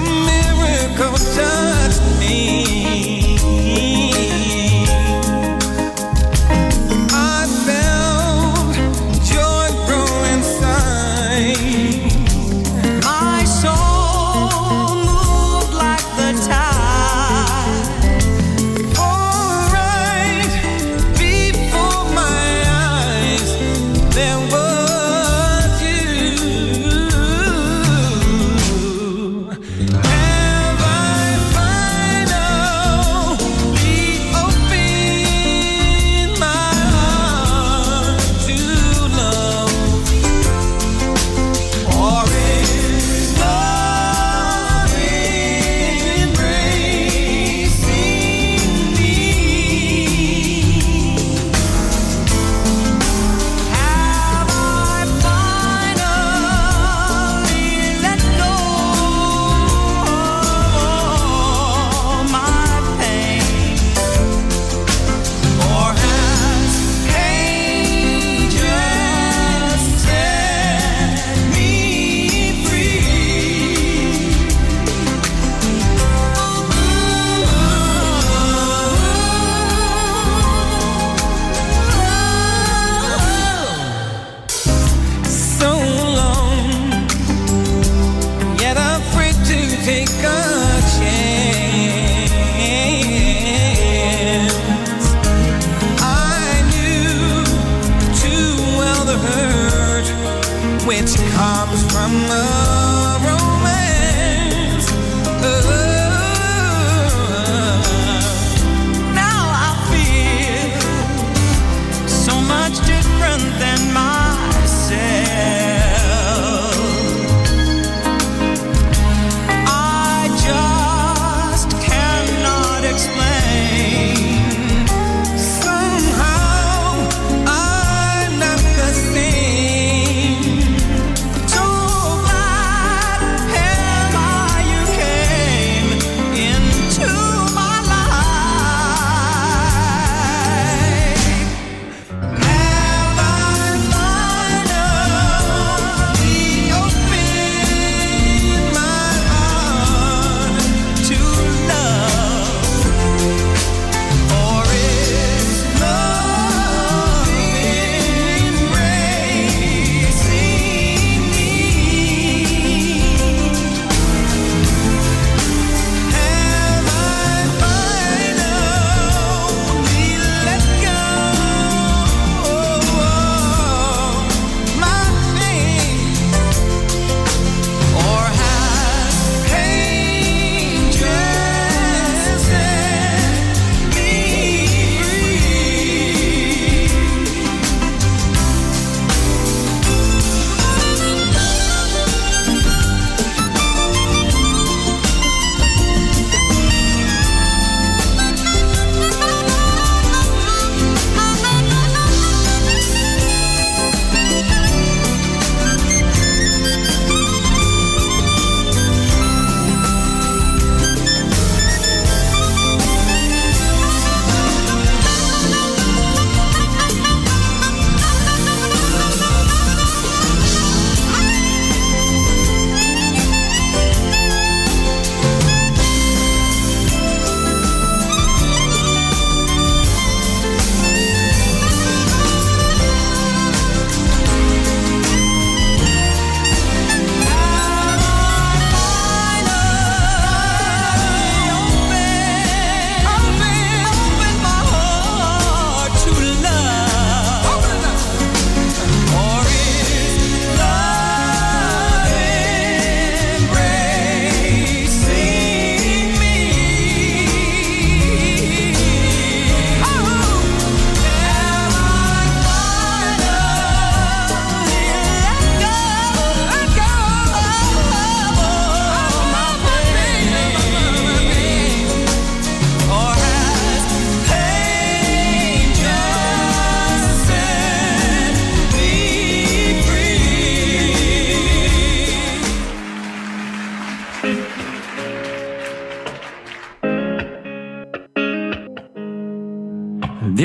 a miracle time.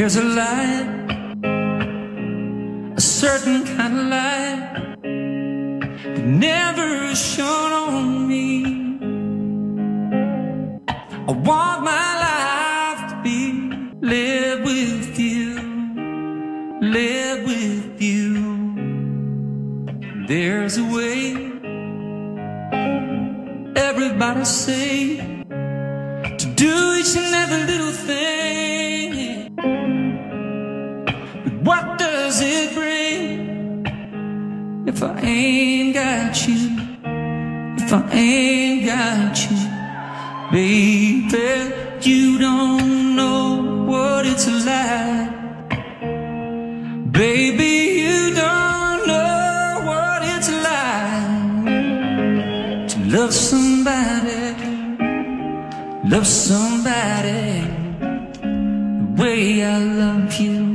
There's a light. ain't got you, if I ain't got you, baby, you don't know what it's like. Baby, you don't know what it's like to love somebody, love somebody the way I love you.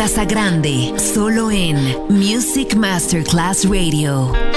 Otto Casagrande. Solo en Music Masterclass Radio.